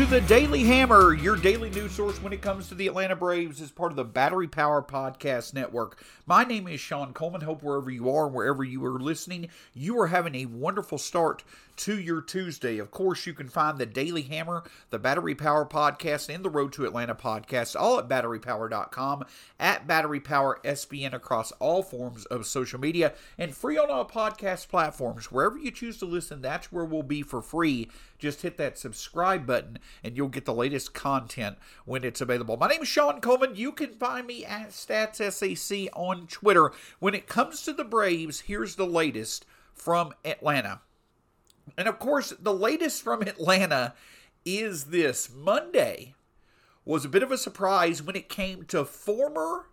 to the Daily Hammer, your daily news source when it comes to the Atlanta Braves as part of the Battery Power Podcast Network. My name is Sean Coleman. Hope wherever you are, wherever you are listening, you are having a wonderful start to your Tuesday. Of course, you can find the Daily Hammer, the Battery Power Podcast, and the Road to Atlanta podcast all at batterypower.com, at Battery Power SBN across all forms of social media, and free on all podcast platforms. Wherever you choose to listen, that's where we'll be for free. Just hit that subscribe button and you'll get the latest content when it's available. My name is Sean Coleman. You can find me at StatsSAC on Twitter. When it comes to the Braves, here's the latest from Atlanta. And of course, the latest from Atlanta is this Monday was a bit of a surprise when it came to former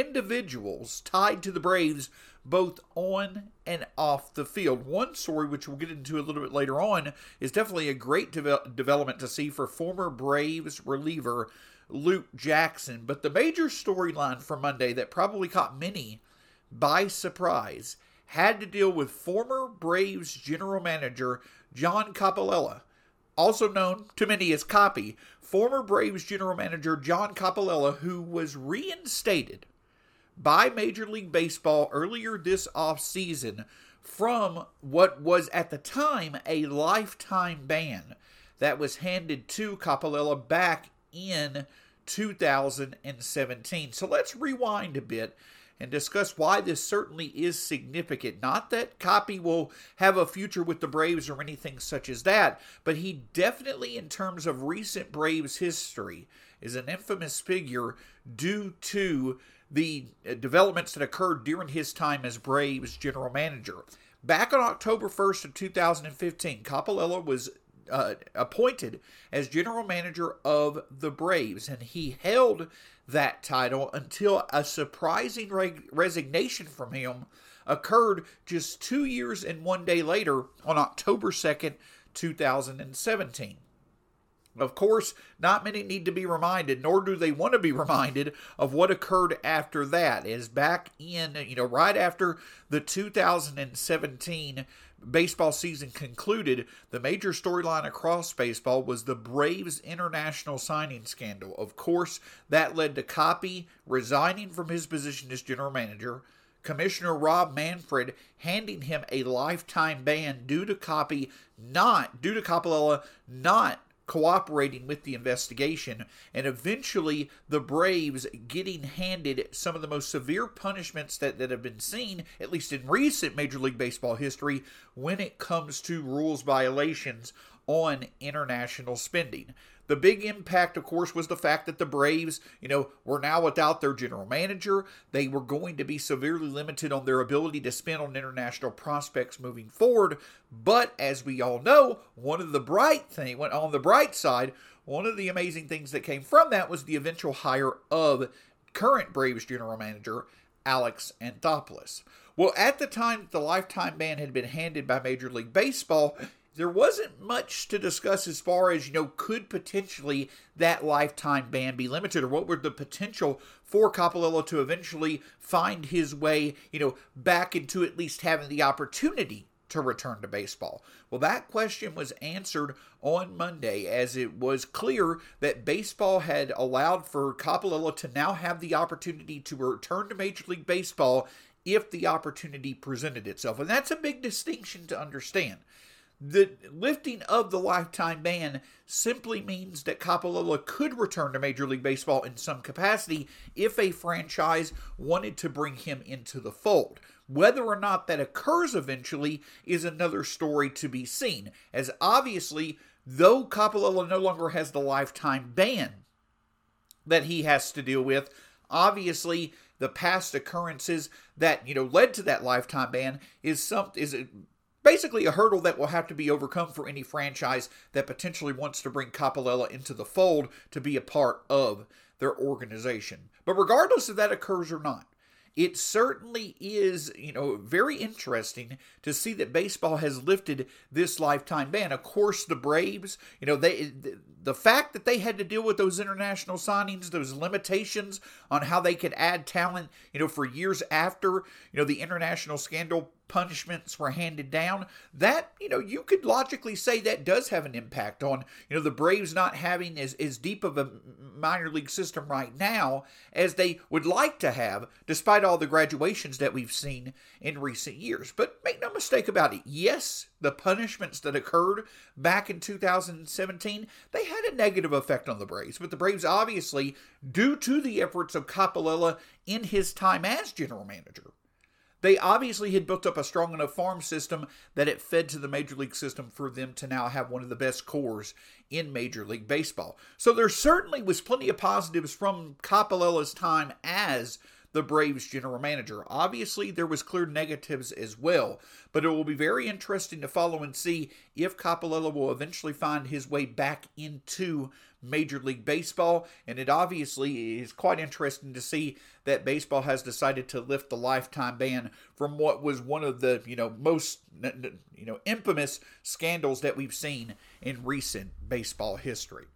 individuals tied to the Braves, both on and off the field. One story, which we'll get into a little bit later on, is definitely a great de- development to see for former Braves reliever Luke Jackson. But the major storyline for Monday that probably caught many by surprise had to deal with former Braves general manager John Coppolella, also known to many as Coppy, former Braves general manager John Coppolella, who was reinstated by Major League Baseball earlier this offseason from what was at the time a lifetime ban that was handed to Coppolella back in 2017. So let's rewind a bit and discuss why this certainly is significant. Not that Coppy will have a future with the Braves or anything such as that, but he definitely, in terms of recent Braves history, is an infamous figure due to the uh, developments that occurred during his time as Braves general manager. Back on October 1st of 2015, Coppolella was uh, appointed as general manager of the Braves, and he held that title until a surprising re- resignation from him occurred just two years and one day later on October 2nd, 2017. Of course, not many need to be reminded, nor do they want to be reminded of what occurred after that. Is back in, you know, right after the 2017 baseball season concluded, the major storyline across baseball was the Braves international signing scandal. Of course, that led to Coppy resigning from his position as general manager. Commissioner Rob Manfred handing him a lifetime ban due to Coppy not due to Coppolella not cooperating with the investigation, and eventually the Braves getting handed some of the most severe punishments that, that have been seen, at least in recent Major League Baseball history, when it comes to rules violations on international spending. The big impact, of course, was the fact that the Braves, you know, were now without their general manager. They were going to be severely limited on their ability to spend on international prospects moving forward. But as we all know, one of the bright thing, on the bright side, one of the amazing things that came from that was the eventual hire of current Braves general manager Alex Anthopoulos. Well, at the time the lifetime ban had been handed by Major League Baseball, there wasn't much to discuss as far as, you know, could potentially that lifetime ban be limited or what would the potential for Coppolella to eventually find his way, you know, back into at least having the opportunity to return to baseball? Well, that question was answered on Monday as it was clear that baseball had allowed for Coppolella to now have the opportunity to return to Major League Baseball if the opportunity presented itself. And that's a big distinction to understand The lifting of the lifetime ban simply means that Coppolella could return to Major League Baseball in some capacity if a franchise wanted to bring him into the fold. Whether or not that occurs eventually is another story to be seen, as obviously, though Coppolella no longer has the lifetime ban that he has to deal with, obviously the past occurrences that you know led to that lifetime ban is some is basically a hurdle that will have to be overcome for any franchise that potentially wants to bring Coppolella into the fold to be a part of their organization. But regardless if that occurs or not, it certainly is, you know, very interesting to see that baseball has lifted this lifetime ban. Of course, the Braves, you know, they the fact that they had to deal with those international signings, those limitations on how they could add talent, you know, for years after, you know, the international scandal punishments were handed down, that, you know, you could logically say that does have an impact on, you know, the Braves not having as, as deep of a minor league system right now as they would like to have, despite all the graduations that we've seen in recent years. But make no mistake about it, yes, the punishments that occurred back in 2017, they had a negative effect on the Braves. But the Braves obviously, due to the efforts of Coppolella in his time as general manager, they obviously had built up a strong enough farm system that it fed to the major league system for them to now have one of the best cores in Major League Baseball. So there certainly was plenty of positives from Coppolella's time as the Braves general manager. Obviously, there was clear negatives as well, but it will be very interesting to follow and see if Coppolella will eventually find his way back into Major League Baseball. And it obviously is quite interesting to see that baseball has decided to lift the lifetime ban from what was one of the you know most you know infamous scandals that we've seen in recent baseball history.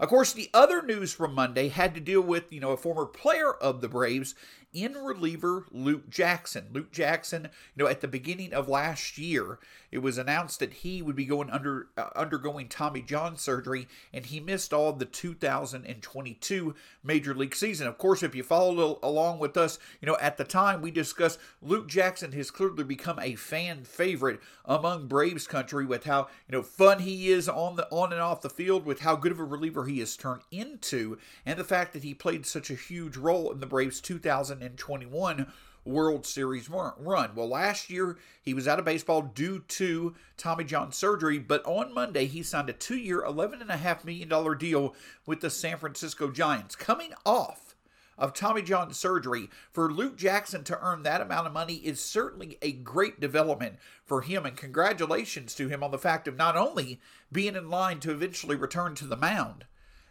Of course, the other news from Monday had to deal with, you know, a former player of the Braves in reliever Luke Jackson. Luke Jackson, you know, at the beginning of last year, it was announced that he would be going under uh, undergoing Tommy John surgery, and he missed all the 2022 Major League season. Of course, if you followed along with us, you know, at the time we discussed Luke Jackson has clearly become a fan favorite among Braves country with how you know fun he is on the on and off the field, with how good of a reliever he has turned into, and the fact that he played such a huge role in the Braves 2021 World Series run. Well, last year he was out of baseball due to Tommy John surgery, but on Monday he signed a two year, $11.5 million deal with the San Francisco Giants. Coming off of Tommy John surgery, for Luke Jackson to earn that amount of money is certainly a great development for him, and congratulations to him on the fact of not only being in line to eventually return to the mound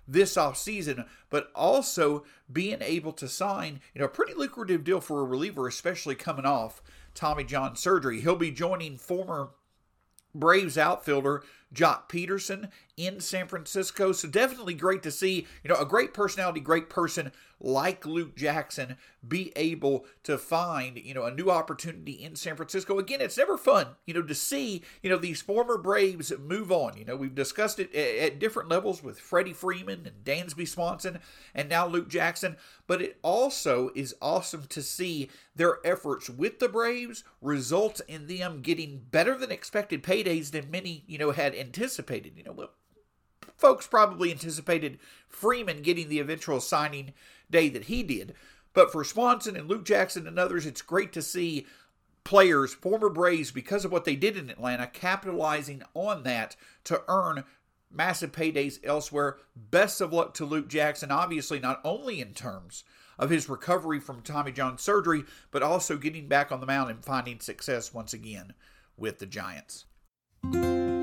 this offseason, but also being able to sign, you know, a pretty lucrative deal for a reliever, especially coming off Tommy John surgery. He'll be joining former Braves outfielder Joc Pederson in San Francisco. So definitely great to see, you know, a great personality, great person like Luke Jackson be able to find, you know, a new opportunity in San Francisco. Again, it's never fun, you know, to see, you know, these former Braves move on. You know, we've discussed it at different levels with Freddie Freeman and Dansby Swanson and now Luke Jackson, but it also is awesome to see their efforts with the Braves result in them getting better than expected paydays than many, you know, had anticipated. You know, well, folks probably anticipated Freeman getting the eventual signing day that he did. But for Swanson and Luke Jackson and others, it's great to see players, former Braves, because of what they did in Atlanta, capitalizing on that to earn massive paydays elsewhere. Best of luck to Luke Jackson, obviously, not only in terms of his recovery from Tommy John surgery, but also getting back on the mound and finding success once again with the Giants.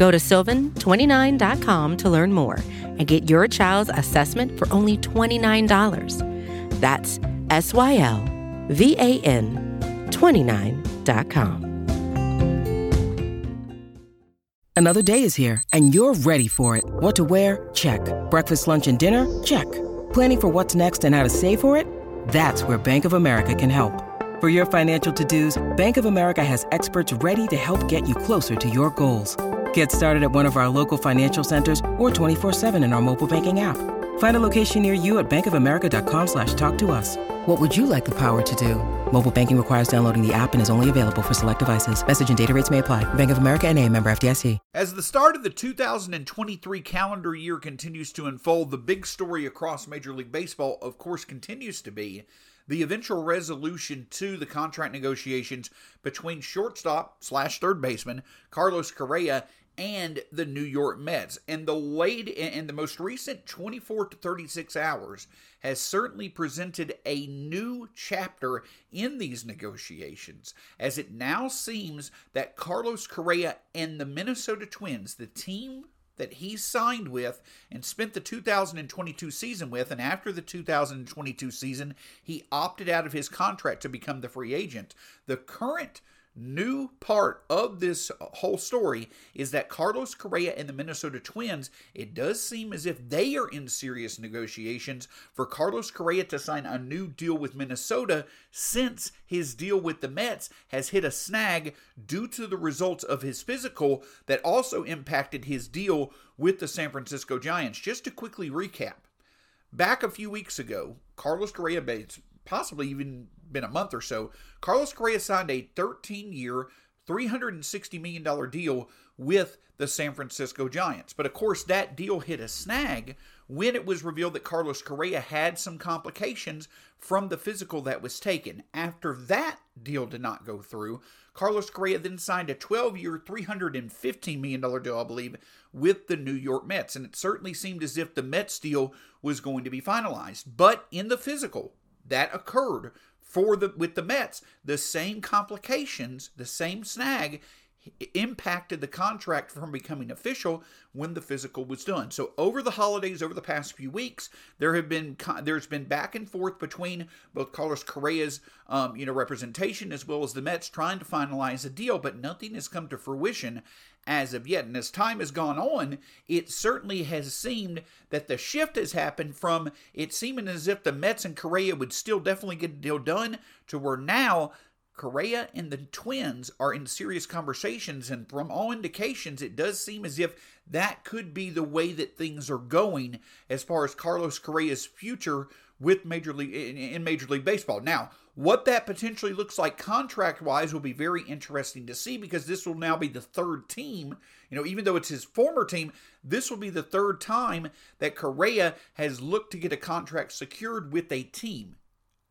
Go to sylvan29.com to learn more and get your child's assessment for only $29. That's S Y L V A N 29.com. Another day is here, and you're ready for it. What to wear? Check. Breakfast, lunch, and dinner? Check. Planning for what's next and how to save for it? That's where Bank of America can help. For your financial to-dos, Bank of America has experts ready to help get you closer to your goals. Get started at one of our local financial centers or 24-7 in our mobile banking app. Find a location near you at bankofamerica.com slash talk to us. What would you like the power to do? Mobile banking requires downloading the app and is only available for select devices. Message and data rates may apply. Bank of America and a member FDIC. As the start of the 2023 calendar year continues to unfold, the big story across Major League Baseball, of course, continues to be the eventual resolution to the contract negotiations between shortstop slash third baseman Carlos Correa and the New York Mets. And the wait in the most recent 24 to 36 hours has certainly presented a new chapter in these negotiations, as it now seems that Carlos Correa and the Minnesota Twins, the team that he signed with and spent the 2022 season with, and after the 2022 season, he opted out of his contract to become the free agent. The current new part of this whole story is that Carlos Correa and the Minnesota Twins, it does seem as if they are in serious negotiations for Carlos Correa to sign a new deal with Minnesota since his deal with the Mets has hit a snag due to the results of his physical that also impacted his deal with the San Francisco Giants. Just to quickly recap, back a few weeks ago, Carlos Correa possibly even been a month or so, Carlos Correa signed a 13 year, $360 million deal with the San Francisco Giants. But of course, that deal hit a snag when it was revealed that Carlos Correa had some complications from the physical that was taken. After that deal did not go through, Carlos Correa then signed a 12 year, $315 million deal, I believe, with the New York Mets. And it certainly seemed as if the Mets deal was going to be finalized. But in the physical, that occurred for the with the Mets, the same complications, the same snag impacted the contract from becoming official when the physical was done. So over the holidays, over the past few weeks, there have been there's been back and forth between both Carlos Correa's um, you know representation as well as the Mets trying to finalize a deal, but nothing has come to fruition as of yet. And as time has gone on, it certainly has seemed that the shift has happened from it seeming as if the Mets and Correa would still definitely get the deal done to where now Correa and the Twins are in serious conversations, and from all indications, it does seem as if that could be the way that things are going as far as Carlos Correa's future with Major League in Major League Baseball. Now, what that potentially looks like contract wise will be very interesting to see because this will now be the third team. You know, even though it's his former team, this will be the third time that Correa has looked to get a contract secured with a team.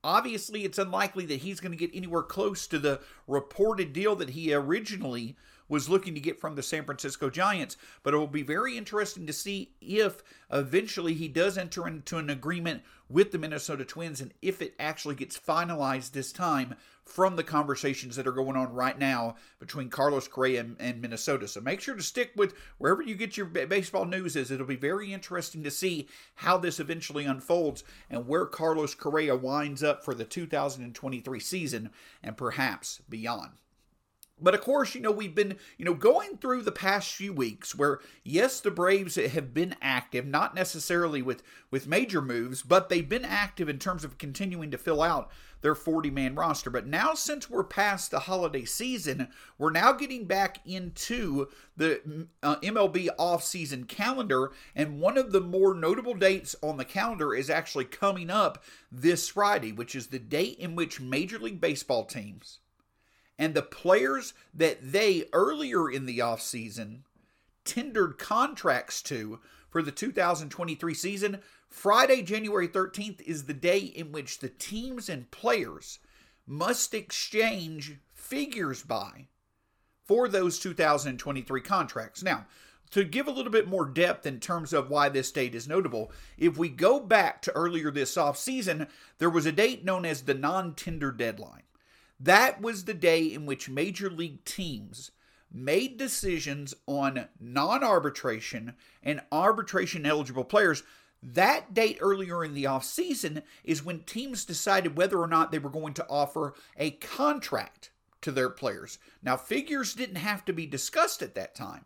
Obviously, it's unlikely that he's going to get anywhere close to the reported deal that he originally was looking to get from the San Francisco Giants. But it will be very interesting to see if eventually he does enter into an agreement with the Minnesota Twins and if it actually gets finalized this time from the conversations that are going on right now between Carlos Correa and, and Minnesota. So make sure to stick with wherever you get your baseball news is. It'll be very interesting to see how this eventually unfolds and where Carlos Correa winds up for the 2023 season and perhaps beyond. But of course, you know, we've been, you know, going through the past few weeks where yes, the Braves have been active, not necessarily with with major moves, but they've been active in terms of continuing to fill out their 40-man roster. But now since we're past the holiday season, we're now getting back into the uh, MLB offseason calendar and one of the more notable dates on the calendar is actually coming up this Friday, which is the date in which Major League Baseball teams and the players that they earlier in the offseason tendered contracts to for the 2023 season, Friday, January 13th is the day in which the teams and players must exchange figures by for those 2023 contracts. Now, to give a little bit more depth in terms of why this date is notable, if we go back to earlier this offseason, there was a date known as the non tender deadline. That was the day in which major league teams made decisions on non arbitration and arbitration eligible players. That date earlier in the offseason is when teams decided whether or not they were going to offer a contract to their players. Now, figures didn't have to be discussed at that time,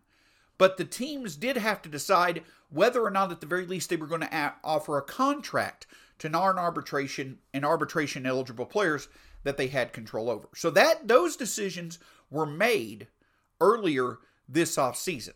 but the teams did have to decide whether or not, at the very least, they were going to offer a contract to non arbitration and arbitration eligible players that they had control over. So that those decisions were made earlier this off season.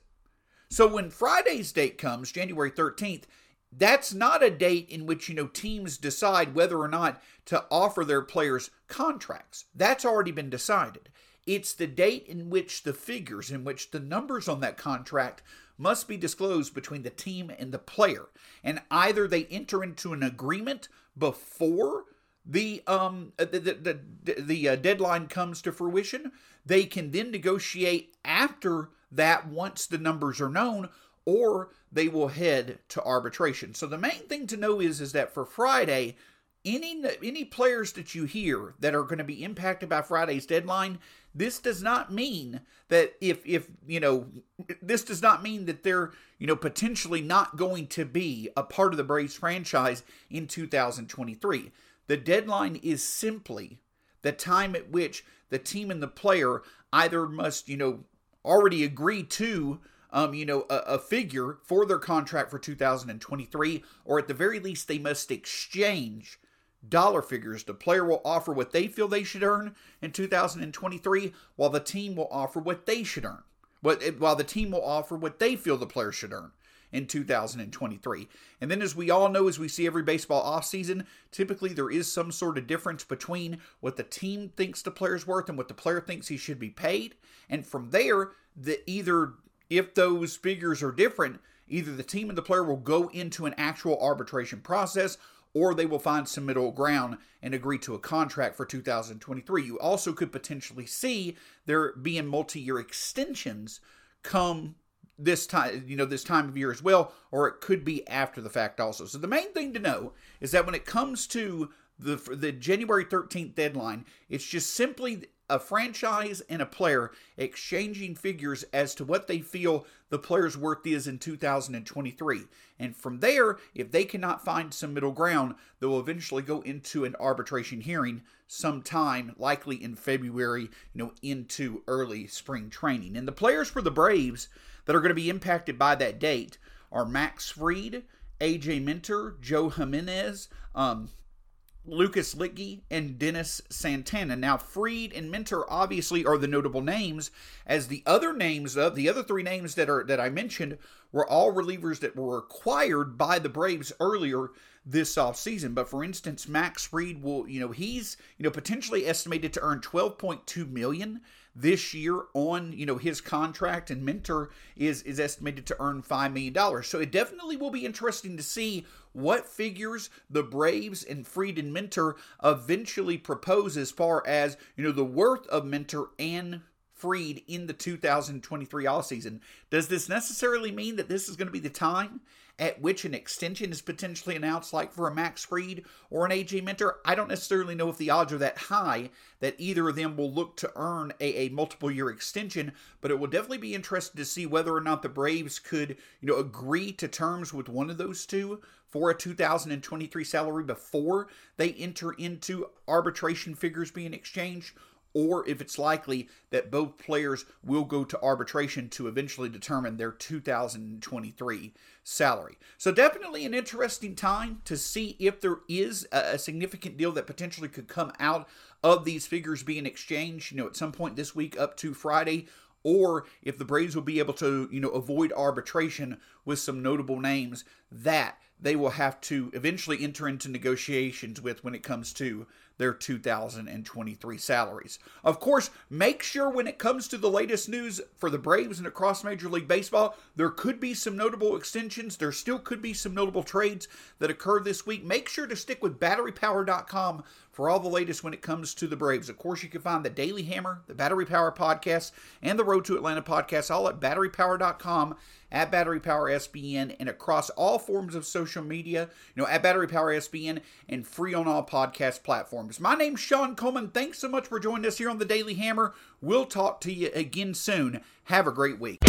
So when Friday's date comes, January 13th, that's not a date in which you know teams decide whether or not to offer their players contracts. That's already been decided. It's the date in which the figures, in which the numbers on that contract must be disclosed between the team and the player. And either they enter into an agreement before the um the the, the, the uh, deadline comes to fruition, they can then negotiate after that once the numbers are known or they will head to arbitration. So the main thing to know is is that for Friday, any any players that you hear that are going to be impacted by Friday's deadline, this does not mean that if if you know this does not mean that they're you know potentially not going to be a part of the Braves franchise in 2023. The deadline is simply the time at which the team and the player either must, you know, already agree to, um, you know, a, a figure for their contract for 2023, or at the very least, they must exchange dollar figures. The player will offer what they feel they should earn in 2023, while the team will offer what they should earn. What, while the team will offer what they feel the player should earn in 2023. And then, as we all know, as we see every baseball offseason, typically there is some sort of difference between what the team thinks the player's worth and what the player thinks he should be paid. And from there, the either if those figures are different, either the team and the player will go into an actual arbitration process or they will find some middle ground and agree to a contract for 2023. You also could potentially see there being multi year extensions come this time you know this time of year as well or it could be after the fact also. So the main thing to know is that when it comes to the the January 13th deadline it's just simply a franchise and a player exchanging figures as to what they feel the player's worth is in 2023 and from there if they cannot find some middle ground they will eventually go into an arbitration hearing sometime likely in February you know into early spring training. And the players for the Braves that are going to be impacted by that date are Max Fried, AJ Minter, Joe Jimenez, um, Lucas Luetge, and Dennis Santana. Now, Fried and Minter obviously are the notable names, as the other names of the other three names that are that I mentioned were all relievers that were acquired by the Braves earlier this offseason. But for instance, Max Fried will, you know, he's, you know, potentially estimated to earn 12.2 million this year on you know his contract and Minter is is estimated to earn five million dollars so it definitely will be interesting to see what figures the braves and fried and Minter eventually propose as far as you know the worth of Minter and Fried in the 2023 all season. Does this necessarily mean that this is going to be the time at which an extension is potentially announced, like for a Max Fried or an AJ Minter? I don't necessarily know if the odds are that high that either of them will look to earn a, a multiple year extension, but it will definitely be interesting to see whether or not the Braves could, you know, agree to terms with one of those two for a 2023 salary before they enter into arbitration figures being exchanged or if it's likely that both players will go to arbitration to eventually determine their 2023 salary. So, definitely an interesting time to see if there is a significant deal that potentially could come out of these figures being exchanged, you know, at some point this week up to Friday or if the Braves will be able to, you know, avoid arbitration with some notable names that they will have to eventually enter into negotiations with when it comes to their 2023 salaries. Of course, make sure when it comes to the latest news for the Braves and across Major League Baseball, there could be some notable extensions. There still could be some notable trades that occur this week. Make sure to stick with batterypower.com for all the latest when it comes to the Braves. Of course, you can find the Daily Hammer, the Battery Power podcast, and the Road to Atlanta podcast all at batterypower.com at Battery Power SBN and across all forms of social media, you know, at Battery Power SBN and free on all podcast platforms. My name's Sean Coleman. Thanks so much for joining us here on the Daily Hammer. We'll talk to you again soon. Have a great week.